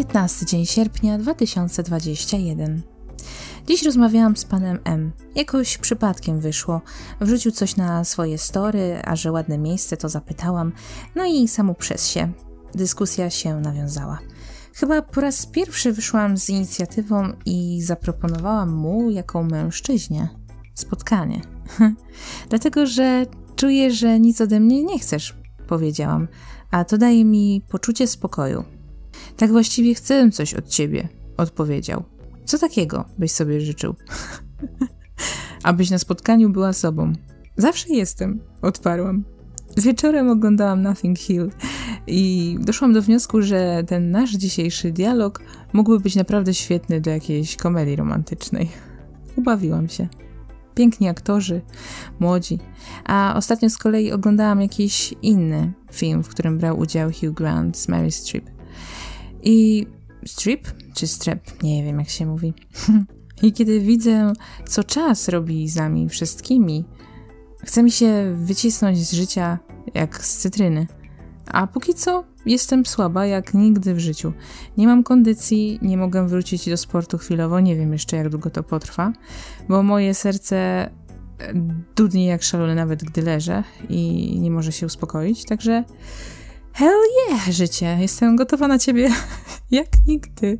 15 dzień sierpnia 2021. Dziś rozmawiałam z panem M. Jakoś przypadkiem wyszło. Wrzucił coś na swoje story, a że ładne miejsce, to zapytałam. No i samo przez się. Dyskusja się nawiązała. Chyba po raz pierwszy wyszłam z inicjatywą i zaproponowałam mu, jako mężczyźnie, spotkanie. Dlatego, że czuję, że nic ode mnie nie chcesz, powiedziałam, a to daje mi poczucie spokoju. Tak właściwie chcę coś od ciebie, odpowiedział. Co takiego byś sobie życzył? Abyś na spotkaniu była sobą. Zawsze jestem, odparłam. Wieczorem oglądałam Nothing Hill i doszłam do wniosku, że ten nasz dzisiejszy dialog mógłby być naprawdę świetny do jakiejś komedii romantycznej. Ubawiłam się. Piękni aktorzy, młodzi. A ostatnio z kolei oglądałam jakiś inny film, w którym brał udział Hugh Grant z Mary Streep. I strip czy strep, nie wiem jak się mówi. I kiedy widzę, co czas robi z nami wszystkimi, chce mi się wycisnąć z życia jak z cytryny. A póki co jestem słaba jak nigdy w życiu. Nie mam kondycji, nie mogę wrócić do sportu chwilowo, nie wiem jeszcze jak długo to potrwa, bo moje serce dudni jak szalone nawet gdy leżę i nie może się uspokoić, także Hell yeah, życie. Jestem gotowa na ciebie jak nigdy.